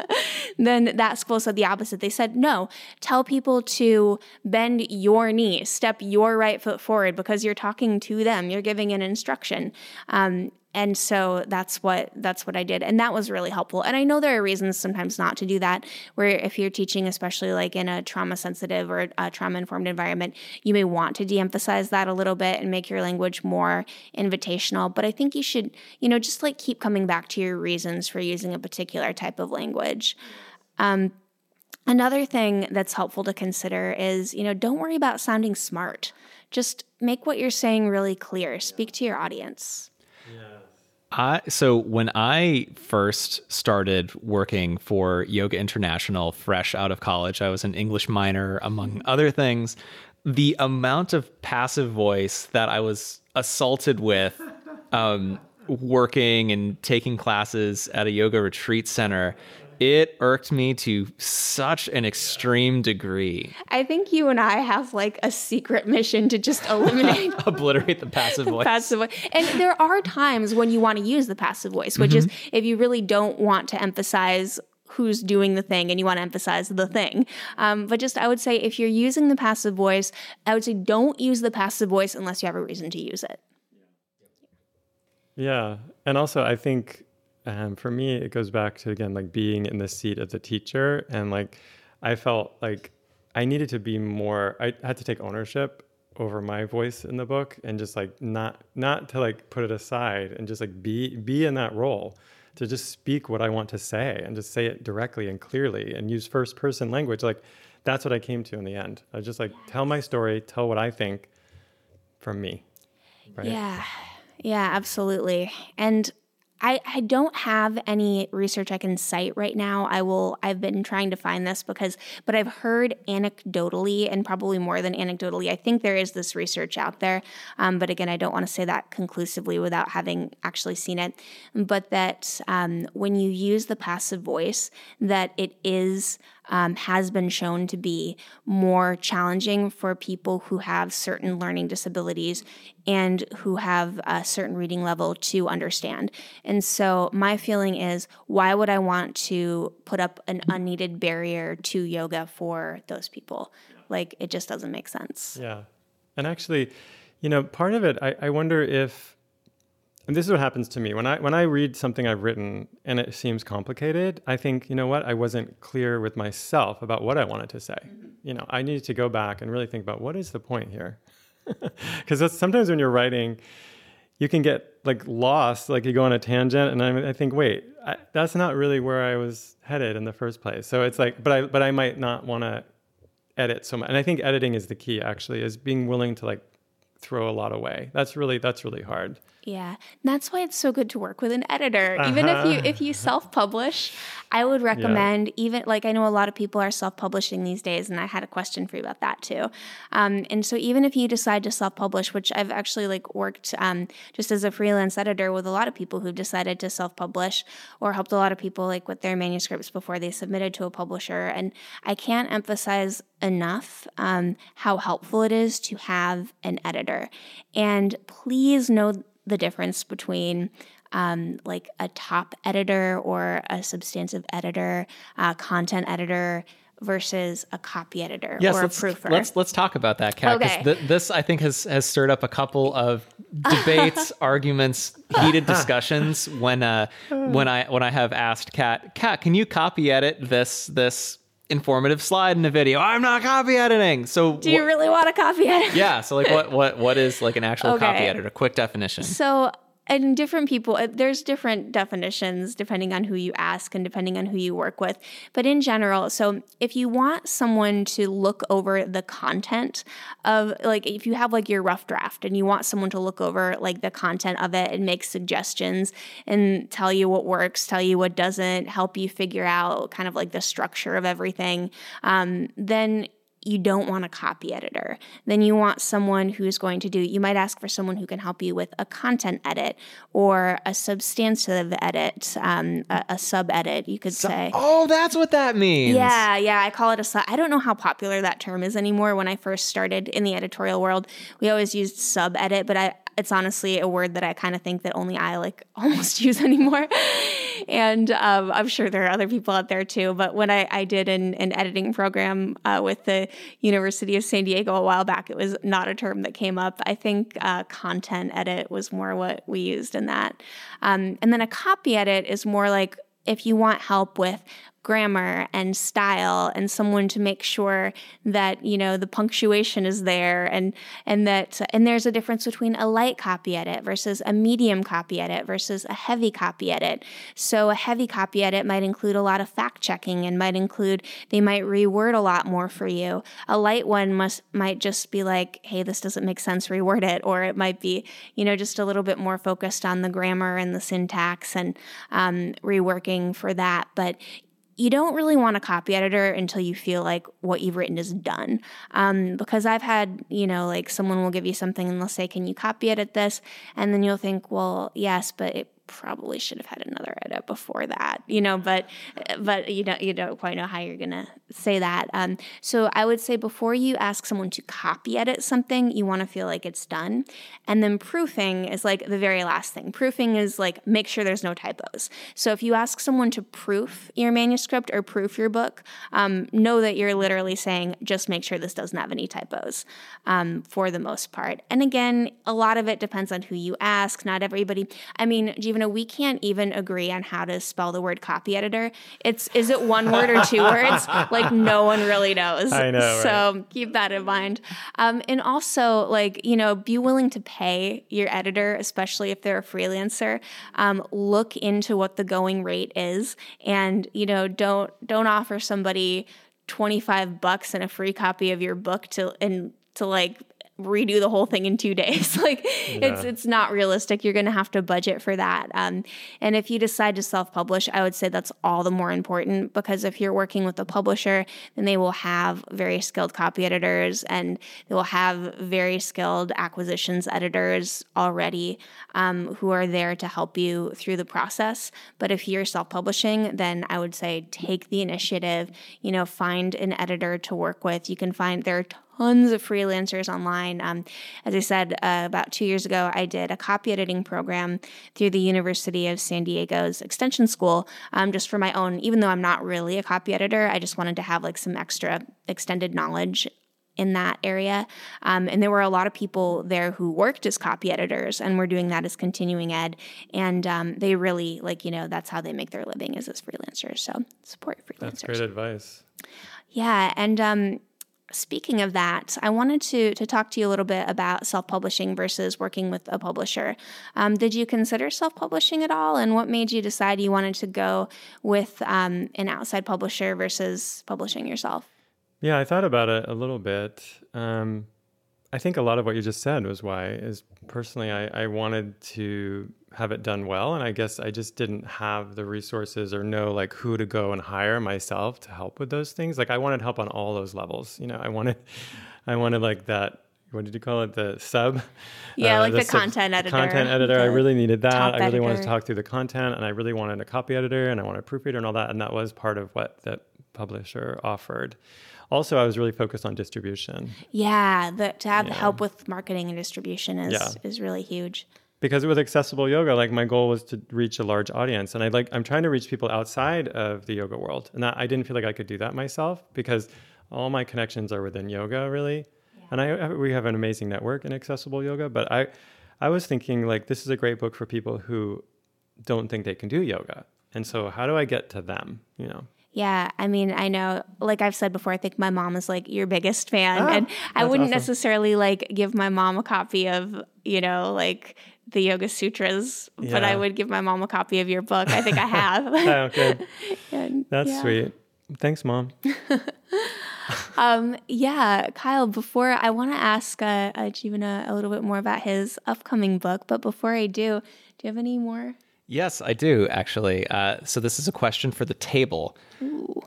then that school said the opposite. They said, no, tell people to bend your knee, step your right foot forward because you're talking to them, you're giving an instruction. Um, and so that's what that's what I did. And that was really helpful. And I know there are reasons sometimes not to do that where if you're teaching especially like in a trauma sensitive or trauma informed environment you may want to de-emphasize that a little bit and make your language more invitational. But I think you should you know just like keep coming back to your reasons for using a particular type of language. Um, another thing that's helpful to consider is you know don't worry about sounding smart. Just make what you're saying really clear. Speak to your audience I so when I first started working for Yoga International fresh out of college, I was an English minor among other things. The amount of passive voice that I was assaulted with um, working and taking classes at a yoga retreat center it irked me to such an extreme degree. I think you and I have like a secret mission to just eliminate obliterate the passive voice. passive voice. And there are times when you want to use the passive voice, which mm-hmm. is if you really don't want to emphasize who's doing the thing and you want to emphasize the thing. Um, but just I would say if you're using the passive voice, I would say don't use the passive voice unless you have a reason to use it. Yeah. And also I think um, for me, it goes back to again like being in the seat of the teacher, and like I felt like I needed to be more. I had to take ownership over my voice in the book, and just like not not to like put it aside, and just like be be in that role to just speak what I want to say and just say it directly and clearly and use first person language. Like that's what I came to in the end. I just like tell my story, tell what I think from me. Right? Yeah. Yeah, absolutely. And I, I don't have any research I can cite right now. I will I've been trying to find this because but I've heard anecdotally and probably more than anecdotally. I think there is this research out there, um, but again, I don't want to say that conclusively without having actually seen it. But that um, when you use the passive voice, that it is um, has been shown to be more challenging for people who have certain learning disabilities and who have a certain reading level to understand. And so, my feeling is why would I want to put up an unneeded barrier to yoga for those people? Like, it just doesn't make sense. Yeah. And actually, you know, part of it, I, I wonder if and this is what happens to me when I when I read something I've written and it seems complicated. I think you know what I wasn't clear with myself about what I wanted to say. Mm-hmm. You know, I needed to go back and really think about what is the point here, because sometimes when you're writing, you can get like lost, like you go on a tangent, and I, I think, wait, I, that's not really where I was headed in the first place. So it's like, but I but I might not want to edit so much, and I think editing is the key. Actually, is being willing to like throw a lot away. That's really that's really hard Yeah, that's why it's so good to work with an editor. Uh-huh. Even if you uh-huh. if you self publish, I would recommend yeah. even like I know a lot of people are self publishing these days, and I had a question for you about that too. Um, and so even if you decide to self publish, which I've actually like worked um, just as a freelance editor with a lot of people who've decided to self publish, or helped a lot of people like with their manuscripts before they submitted to a publisher, and I can't emphasize enough um, how helpful it is to have an editor. And please know the difference between um, like a top editor or a substantive editor, uh, content editor versus a copy editor yes, or a proofer. Let's let's talk about that, Kat. Okay. Th- this I think has has stirred up a couple of debates, arguments, heated discussions when uh when I when I have asked Kat, Kat, can you copy edit this this informative slide in a video. I'm not copy editing. So do you wh- really want to copy edit? yeah. So like what what what is like an actual okay. copy editor? Quick definition. So and different people uh, there's different definitions depending on who you ask and depending on who you work with. But in general so if you want someone to look over the content of like if you have like your rough draft and you want someone to look over like the content of it and make suggestions and tell you what works tell you what doesn't help you figure out kind of like the structure of everything um, then you don't want a copy editor. Then you want someone who's going to do, you might ask for someone who can help you with a content edit or a substantive edit, um, a, a sub edit, you could say. Oh, that's what that means. Yeah, yeah. I call it a sub. I don't know how popular that term is anymore. When I first started in the editorial world, we always used sub edit, but I, it's honestly a word that I kind of think that only I like almost use anymore. and um, I'm sure there are other people out there too. But when I, I did an, an editing program uh, with the University of San Diego a while back, it was not a term that came up. I think uh, content edit was more what we used in that. Um, and then a copy edit is more like if you want help with grammar and style and someone to make sure that you know the punctuation is there and and that and there's a difference between a light copy edit versus a medium copy edit versus a heavy copy edit. So a heavy copy edit might include a lot of fact checking and might include they might reword a lot more for you. A light one must might just be like hey this doesn't make sense reword it or it might be you know just a little bit more focused on the grammar and the syntax and um, reworking for that. But you don't really want a copy editor until you feel like what you've written is done. Um, because I've had, you know, like someone will give you something and they'll say, Can you copy edit this? And then you'll think, Well, yes, but it probably should have had another edit before that, you know, but but you don't you don't quite know how you're gonna say that. Um, so I would say before you ask someone to copy edit something, you want to feel like it's done, and then proofing is like the very last thing. Proofing is like make sure there's no typos. So if you ask someone to proof your manuscript or proof your book, um, know that you're literally saying just make sure this doesn't have any typos um, for the most part. And again, a lot of it depends on who you ask. Not everybody. I mean, even we can't even agree on how to spell the word copy editor. It's is it one word or two words? Like no one really knows. I know. So right? keep that in mind. Um, and also, like you know, be willing to pay your editor, especially if they're a freelancer. Um, look into what the going rate is, and you know, don't don't offer somebody 25 bucks and a free copy of your book to and to like redo the whole thing in two days. like yeah. it's it's not realistic. You're going to have to budget for that. Um, and if you decide to self publish, I would say that's all the more important because if you're working with a publisher, then they will have very skilled copy editors and they will have very skilled acquisitions editors already um, who are there to help you through the process. But if you're self publishing, then I would say take the initiative. You know, find an editor to work with. You can find there are tons of freelancers online. Um, as I said, uh, about two years ago, I did a copy editing program through the University of San Diego's Extension School, um, just for my own. Even though I'm not really a copy editor, I just wanted to have like some extra extended knowledge in that area. Um, and there were a lot of people there who worked as copy editors and were doing that as continuing ed. And um, they really, like, you know, that's how they make their living is as freelancers. So support freelancers. That's great advice. Yeah. And um, Speaking of that, I wanted to to talk to you a little bit about self publishing versus working with a publisher. Um, did you consider self publishing at all, and what made you decide you wanted to go with um, an outside publisher versus publishing yourself? Yeah, I thought about it a little bit. Um, I think a lot of what you just said was why is personally I, I wanted to have it done well and I guess I just didn't have the resources or know like who to go and hire myself to help with those things. Like I wanted help on all those levels. You know, I wanted I wanted like that what did you call it? The sub? Yeah, uh, like the, the sub, content editor. Content editor. I really needed that. I really editor. wanted to talk through the content and I really wanted a copy editor and I wanted a proofreader and all that. And that was part of what the publisher offered also I was really focused on distribution. Yeah, the, to have yeah. help with marketing and distribution is yeah. is really huge. Because with accessible yoga, like my goal was to reach a large audience, and I like I'm trying to reach people outside of the yoga world, and that, I didn't feel like I could do that myself because all my connections are within yoga, really. Yeah. And I we have an amazing network in accessible yoga, but I I was thinking like this is a great book for people who don't think they can do yoga, and so how do I get to them? You know. Yeah, I mean, I know, like I've said before, I think my mom is like your biggest fan, ah, and I wouldn't awesome. necessarily like give my mom a copy of, you know, like the Yoga Sutras, yeah. but I would give my mom a copy of your book. I think I have. oh, good. and, That's yeah. sweet. Thanks, mom. um, yeah, Kyle. Before I want to ask uh, uh, Jivana a little bit more about his upcoming book, but before I do, do you have any more? Yes, I do actually. Uh, so this is a question for the table. Ooh.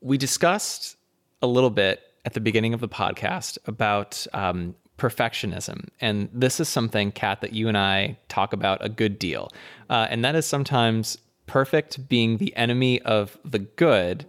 We discussed a little bit at the beginning of the podcast about um, perfectionism, and this is something, Kat, that you and I talk about a good deal, uh, and that is sometimes perfect being the enemy of the good.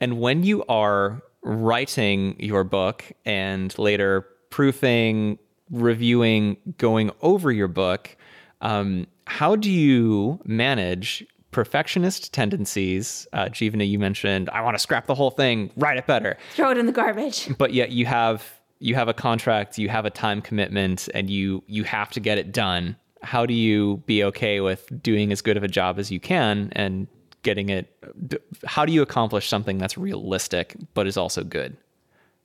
And when you are writing your book and later proofing, reviewing, going over your book. Um, how do you manage perfectionist tendencies? Uh, Jivana, you mentioned I want to scrap the whole thing, write it better, throw it in the garbage. But yet you have you have a contract, you have a time commitment, and you you have to get it done. How do you be okay with doing as good of a job as you can and getting it? How do you accomplish something that's realistic but is also good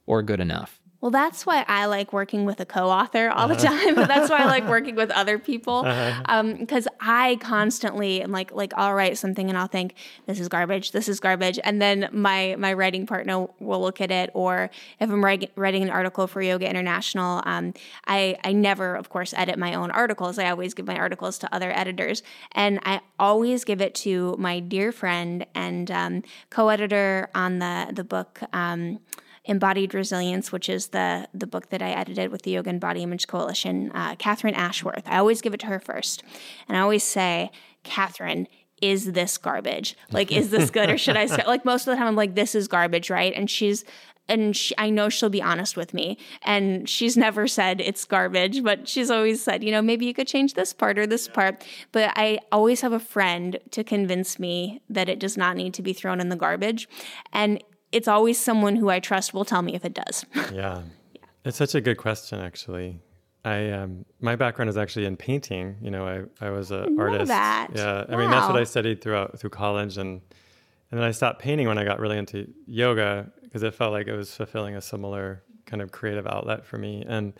or good enough? Well, that's why I like working with a co-author all uh-huh. the time. that's why I like working with other people because uh-huh. um, I constantly am like, like I'll write something and I'll think this is garbage, this is garbage, and then my my writing partner will look at it. Or if I'm writing, writing an article for Yoga International, um, I I never, of course, edit my own articles. I always give my articles to other editors, and I always give it to my dear friend and um, co-editor on the the book. Um, Embodied Resilience, which is the the book that I edited with the Yoga and Body Image Coalition, uh, Catherine Ashworth. I always give it to her first, and I always say, Catherine, is this garbage? Like, is this good or should I start? Like most of the time, I'm like, this is garbage, right? And she's and she, I know she'll be honest with me. And she's never said it's garbage, but she's always said, you know, maybe you could change this part or this part. But I always have a friend to convince me that it does not need to be thrown in the garbage. And it's always someone who I trust will tell me if it does. yeah. yeah. It's such a good question, actually. I um, my background is actually in painting. You know, I, I was an artist. That. Yeah, I mean that's what I studied throughout through college, and and then I stopped painting when I got really into yoga because it felt like it was fulfilling a similar kind of creative outlet for me. And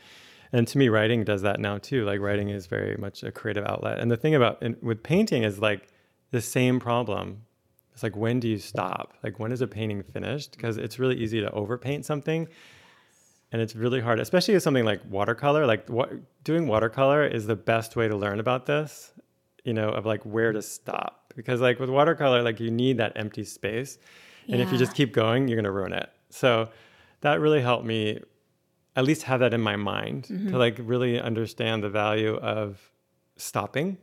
and to me, writing does that now too. Like writing is very much a creative outlet. And the thing about in, with painting is like the same problem it's like when do you stop? Like when is a painting finished? Because it's really easy to overpaint something, and it's really hard, especially with something like watercolor. Like what doing watercolor is the best way to learn about this. You know, of like where to stop. Because like with watercolor, like you need that empty space, and yeah. if you just keep going, you're gonna ruin it. So that really helped me at least have that in my mind mm-hmm. to like really understand the value of stopping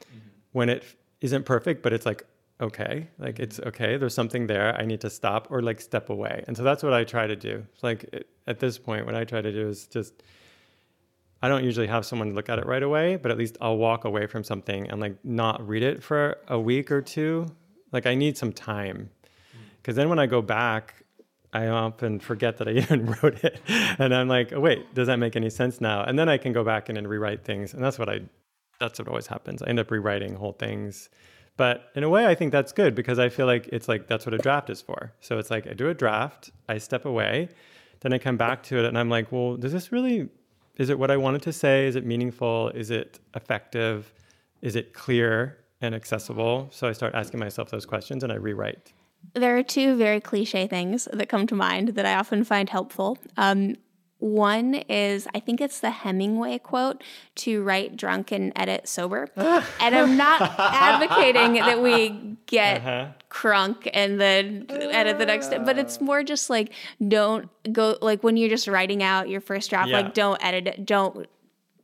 mm-hmm. when it isn't perfect, but it's like okay like it's okay there's something there i need to stop or like step away. And so that's what i try to do. Like at this point what i try to do is just i don't usually have someone look at it right away but at least i'll walk away from something and like not read it for a week or two. Like i need some time. Mm. Because then when i go back i often forget that i even wrote it. And i'm like oh, wait does that make any sense now? And then i can go back in and rewrite things. And that's what i that's what always happens. I end up rewriting whole things but in a way, I think that's good because I feel like it's like that's what a draft is for. So it's like I do a draft, I step away, then I come back to it and I'm like, well, does this really, is it what I wanted to say? Is it meaningful? Is it effective? Is it clear and accessible? So I start asking myself those questions and I rewrite. There are two very cliche things that come to mind that I often find helpful. Um, One is, I think it's the Hemingway quote to write drunk and edit sober. and I'm not advocating that we get uh-huh. crunk and then edit the next, day, but it's more just like don't go, like when you're just writing out your first draft, yeah. like don't edit it, don't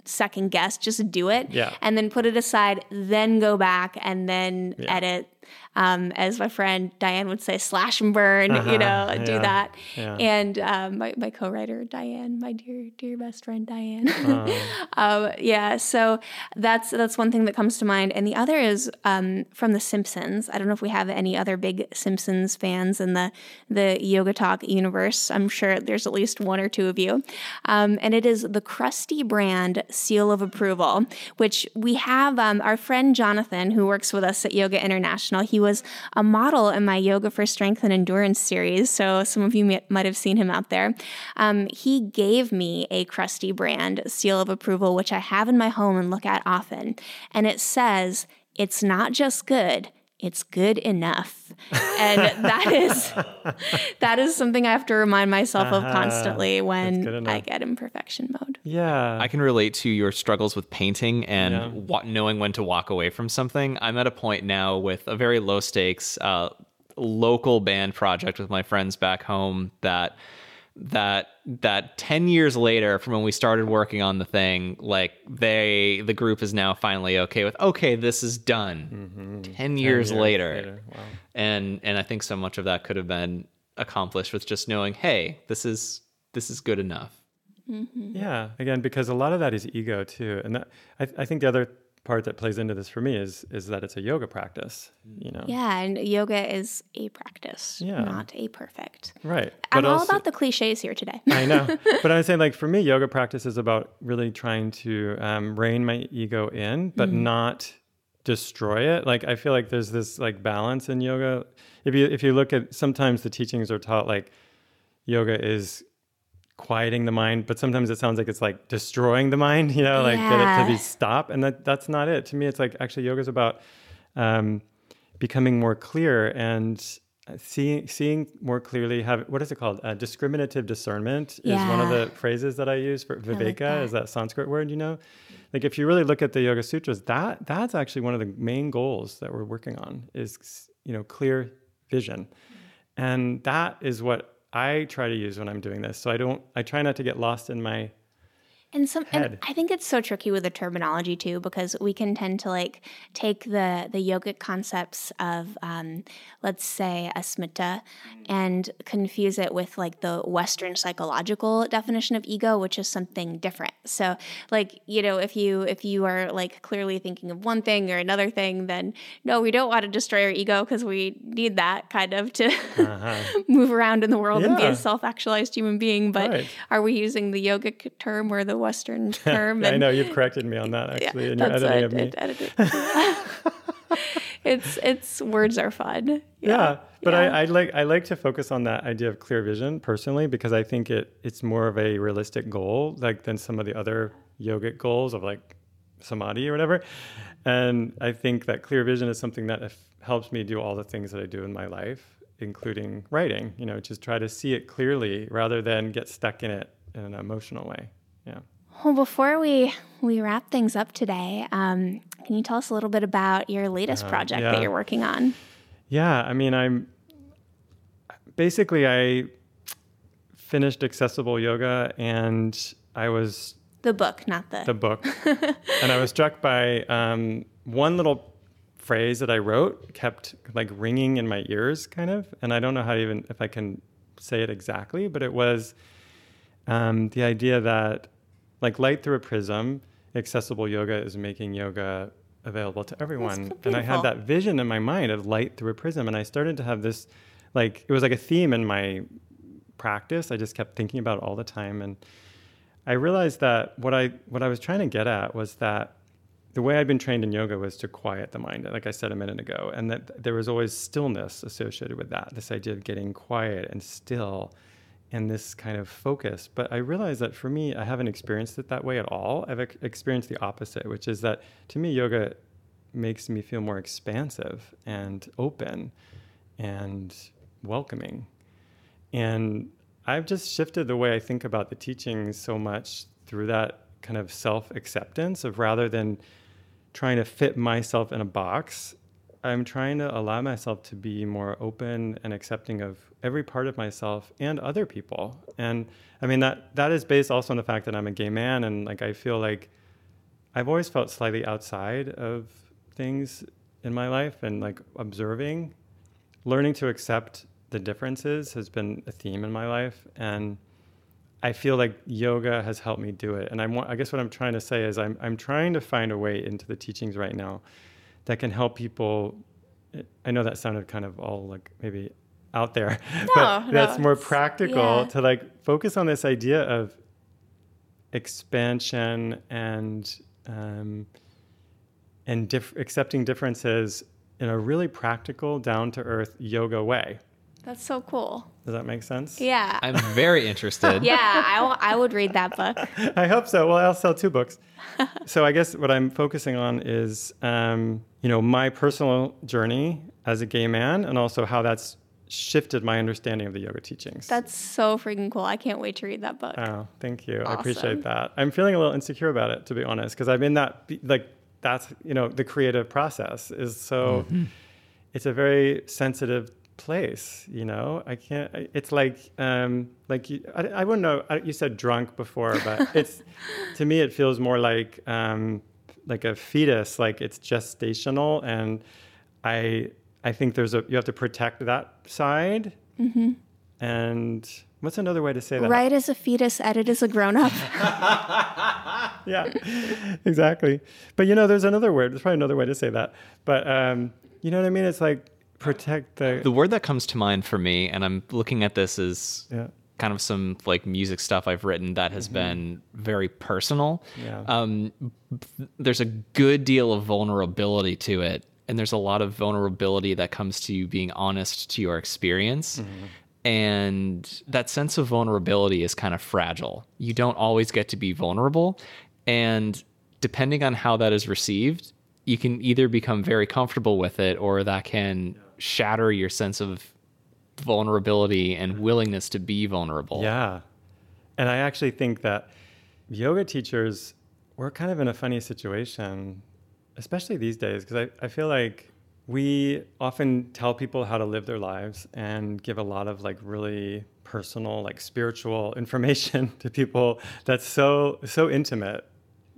second guess, just do it. Yeah. And then put it aside, then go back and then yeah. edit um, as my friend Dianne would say, slash and burn, uh-huh, you know, yeah, do that. Yeah. And um, my, my co-writer Dianne, my dear dear best friend Dianne, uh. um, yeah. So that's that's one thing that comes to mind, and the other is um, from The Simpsons. I don't know if we have any other big Simpsons fans in the the Yoga Talk universe. I'm sure there's at least one or two of you, um, and it is the Krusty brand seal of approval, which we have um, our friend Jonathan who works with us at Yoga International he was a model in my Yoga for Strength and Endurance series, so some of you might have seen him out there. Um, he gave me a Krusty brand seal of approval, which I have in my home and look at often. And it says, it's not just good, it's good enough. And that is that is something i have to remind myself uh-huh. of constantly when i get in perfection mode. Yeah. I can relate to your struggles with painting and yeah. wa- knowing when to walk away from something. I'm at a point now with a very low stakes uh, local band project with my friends back home that that that 10 years later from when we started working on the thing like they the group is now finally okay with okay this is done mm-hmm. 10, 10 years, years later, later. Wow. and and i think so much of that could have been accomplished with just knowing hey this is this is good enough mm-hmm. yeah again because a lot of that is ego too and that, I, I think the other part that plays into this for me is is that it's a yoga practice you know? Yeah and yoga is a practice yeah. not a perfect. Right i'm all about the cliches here today. I know but i'm saying like for me yoga practice is about really trying to um, rein my ego in but mm-hmm. not destroy it. Like i feel like there's this like balance in yoga. If you if you look at sometimes the teachings are taught like yoga is quieting the mind, but sometimes it sounds like it's like destroying the mind, you know, like yeah. get it to be stop. And that that's not it. To me, it's like actually yoga is about um, becoming more clear and seeing seeing more clearly. Have what is it called? Uh, discriminative discernment yeah. is one of the phrases that I use for viveka. Like that. Is that Sanskrit word? You know, like if you really look at the Yoga Sutras, that that's actually one of the main goals that we're working on is you know clear vision, and that is what I try to use when I'm doing this. So I don't I try not to get lost in my and some and I think it's so tricky with the terminology too because we can tend to like take the the yogic concepts of um, let's say a asmita and confuse it with like the Western psychological definition of ego, which is something different. So like you know if you if you are like clearly thinking of one thing or another thing, then no, we don't want to destroy our ego because we need that kind of to uh-huh. move around in the world yeah. and be a self actualized human being. But right. are we using the yogic term or the Western term. I know you've corrected me on that actually yeah, in your editing of me. Edited. it's it's words are fun. Yeah, yeah but yeah. I, I like I like to focus on that idea of clear vision personally because I think it it's more of a realistic goal like than some of the other yogic goals of like samadhi or whatever. And I think that clear vision is something that helps me do all the things that I do in my life, including writing. You know, just try to see it clearly rather than get stuck in it in an emotional way. Yeah. Well, before we we wrap things up today, um, can you tell us a little bit about your latest uh, project yeah. that you're working on? Yeah, I mean, I'm basically I finished accessible yoga, and I was the book, not the the book, and I was struck by um, one little phrase that I wrote kept like ringing in my ears, kind of, and I don't know how even if I can say it exactly, but it was um, the idea that like light through a prism, accessible yoga is making yoga available to everyone. And I had that vision in my mind of light through a prism. And I started to have this, like, it was like a theme in my practice. I just kept thinking about it all the time. And I realized that what I, what I was trying to get at was that the way I'd been trained in yoga was to quiet the mind, like I said a minute ago, and that there was always stillness associated with that. This idea of getting quiet and still and this kind of focus. But I realized that for me, I haven't experienced it that way at all. I've ex- experienced the opposite, which is that to me, yoga makes me feel more expansive and open and welcoming. And I've just shifted the way I think about the teachings so much through that kind of self acceptance of rather than trying to fit myself in a box, I'm trying to allow myself to be more open and accepting of every part of myself and other people. And I mean that that is based also on the fact that I'm a gay man and like I feel like I've always felt slightly outside of things in my life and like observing, learning to accept the differences has been a theme in my life and I feel like yoga has helped me do it. And I want I guess what I'm trying to say is I'm I'm trying to find a way into the teachings right now that can help people I know that sounded kind of all like maybe out there, No, but no, that's more practical yeah. to like focus on this idea of expansion and um, and dif- accepting differences in a really practical, down to earth yoga way. That's so cool. Does that make sense? Yeah. I'm very interested. yeah, I, w- I would read that book. I hope so. Well, I'll sell two books. so I guess what I'm focusing on is, um, you know, my personal journey as a gay man, and also how that's shifted my understanding of the yoga teachings. That's so freaking cool. I can't wait to read that book. Oh, thank you. I appreciate that. I'm feeling a little insecure about it, to be honest, because I'm in that like that's you know the creative process is so it's a very sensitive place. You know, I can't. It's like um like you, I, I wouldn't know. I, you said drunk before, but it's to me it feels more like um like a fetus, like it's gestational, and I I think there's a you have to protect that side. And what's another way to say that? Write as a fetus, edit as a grown up. yeah, exactly. But you know, there's another word. There's probably another way to say that. But um, you know what I mean? It's like protect the. The word that comes to mind for me, and I'm looking at this as yeah. Kind of some like music stuff I've written that has been very personal. Yeah. Um, there's a good deal of vulnerability to it, and there's a lot of vulnerability that comes to you being honest to your experience. And that sense of vulnerability is kind of fragile. You don't always get to be vulnerable. And depending on how that is received, you can either become very comfortable with it or that can shatter your sense of vulnerability and mm-hmm. willingness to be vulnerable. Yeah. And I actually think that yoga teachers, we're kind of in a funny situation, especially these days, because I, I feel like we often tell people how to live their lives and give a lot of like really personal, like spiritual information to people that's so, so intimate.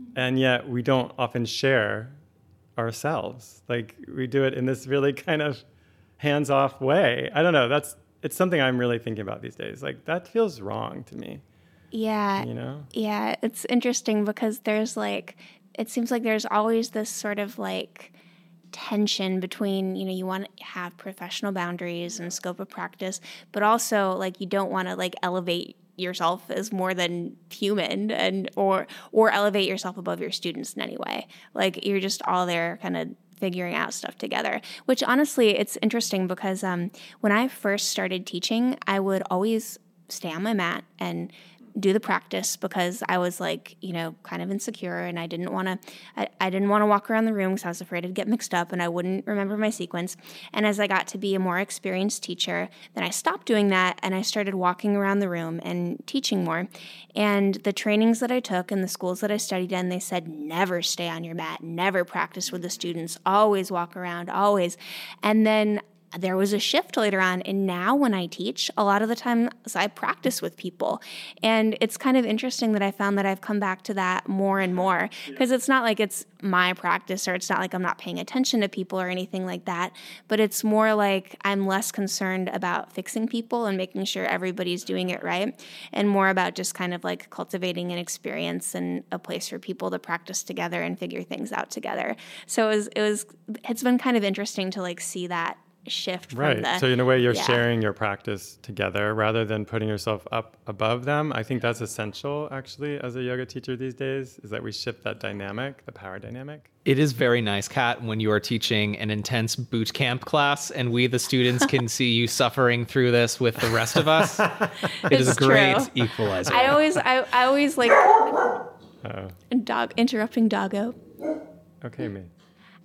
Mm-hmm. And yet we don't often share ourselves. Like we do it in this really kind of hands off way. I don't know. That's it's something I'm really thinking about these days. Like that feels wrong to me, Yeah. you know? Yeah, it's interesting because there's like, it seems like there's always this sort of like tension between, you know, you want to have professional boundaries and scope of practice, but also like you don't want to like elevate yourself as more than human and or or elevate yourself above your students in any way. Like you're just all there kind of figuring out stuff together which honestly it's interesting because um, when i first started teaching i would always stay on my mat and do the practice because I was like, you know, kind of insecure and I didn't want to I, I didn't want to walk around the room because I was afraid I'd get mixed up and I wouldn't remember my sequence. And as I got to be a more experienced teacher, then I stopped doing that and I started walking around the room and teaching more. And the trainings that I took and the schools that I studied in, they said never stay on your mat, never practice with the students, always walk around, always. And then there was a shift later on and now when i teach a lot of the times i practice with people. And it's kind of interesting that i found that i've come back to that more and more because it's not like it's my practice or it's not like i'm not paying attention to people or anything like that but it's more like i'm less concerned about fixing people and making sure everybody's doing it right and more about just kind of like cultivating an experience and a place for people to practice together and figure things out together. So it was it was it's been kind of interesting to like see that shift from Right. the so in a way, you're yeah. sharing your practice together rather than putting yourself up above them. I think that's essential, actually, as a yoga teacher these days, is that we shift that dynamic, the power dynamic. It is very nice, Kat, when you are teaching an intense boot camp class and we, the students, can see you suffering through this with the rest of us. It is a It's great true. equalizer. I always I, I always like Oh, dog interrupting doggo. okay, me.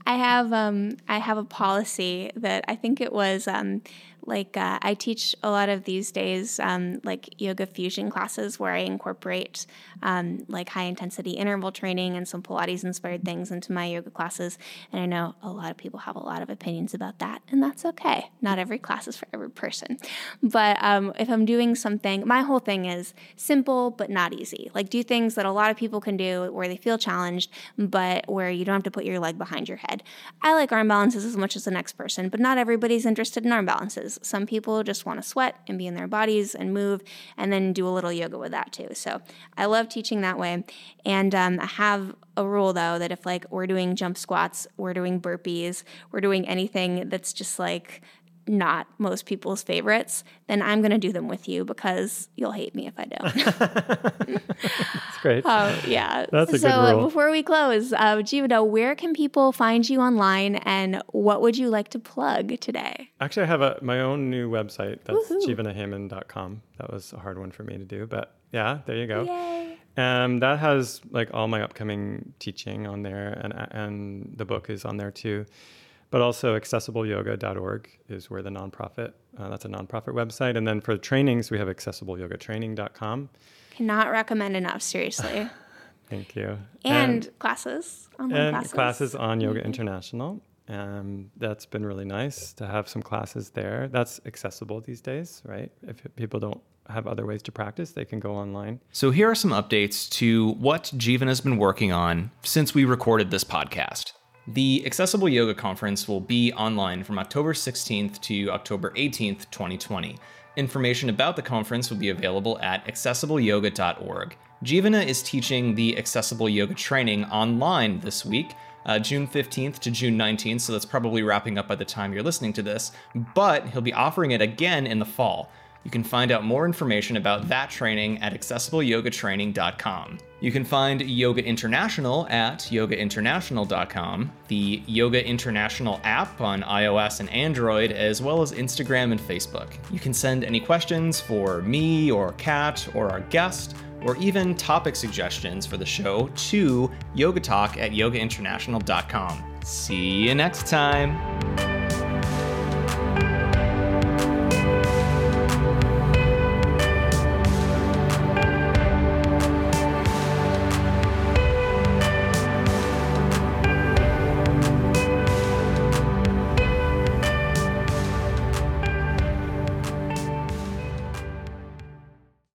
I have um I have a policy that I think it was um like uh, I teach a lot of these days, um, like yoga fusion classes where I incorporate um, like high intensity interval training and some Pilates inspired things into my yoga classes. And I know a lot of people have a lot of opinions about that, and that's okay. Not every class is for every person. But um, if I'm doing something, my whole thing is simple but not easy. Like do things that a lot of people can do where they feel challenged, but where you don't have to put your leg behind your head. I like arm balances as much as the next person, but not everybody's interested in arm balances. Some people just want to sweat and be in their bodies and move and then do a little yoga with that too. So I love teaching that way. And um, I have a rule though that if like we're doing jump squats, we're doing burpees, we're doing anything that's just like not most people's favorites, then I'm going to do them with you because you'll hate me if I don't. That's great. Uh, yeah. That's a so good rule. before we close, uh, Jivana, where can people find you online and what would you like to plug today? Actually, I have a, my own new website. That's jivanaheyman.com. That was a hard one for me to do, but yeah, there you go. Yay. Um, that has like all my upcoming teaching on there, and and the book is on there too but also accessibleyoga.org is where the nonprofit uh, that's a nonprofit website and then for trainings we have accessibleyogatraining.com cannot recommend enough seriously thank you and, and classes online and classes. classes on yoga mm-hmm. international um, that's been really nice to have some classes there that's accessible these days right if people don't have other ways to practice, they can go online. So, here are some updates to what Jivan has been working on since we recorded this podcast. The Accessible Yoga Conference will be online from October 16th to October 18th, 2020. Information about the conference will be available at accessibleyoga.org. Jivana is teaching the Accessible Yoga training online this week, uh, June 15th to June 19th, so that's probably wrapping up by the time you're listening to this, but he'll be offering it again in the fall. You can find out more information about that training at accessibleyogatraining.com. You can find Yoga International at yogainternational.com, the Yoga International app on iOS and Android, as well as Instagram and Facebook. You can send any questions for me or Kat or our guest, or even topic suggestions for the show to yogatalk at yogainternational.com. See you next time.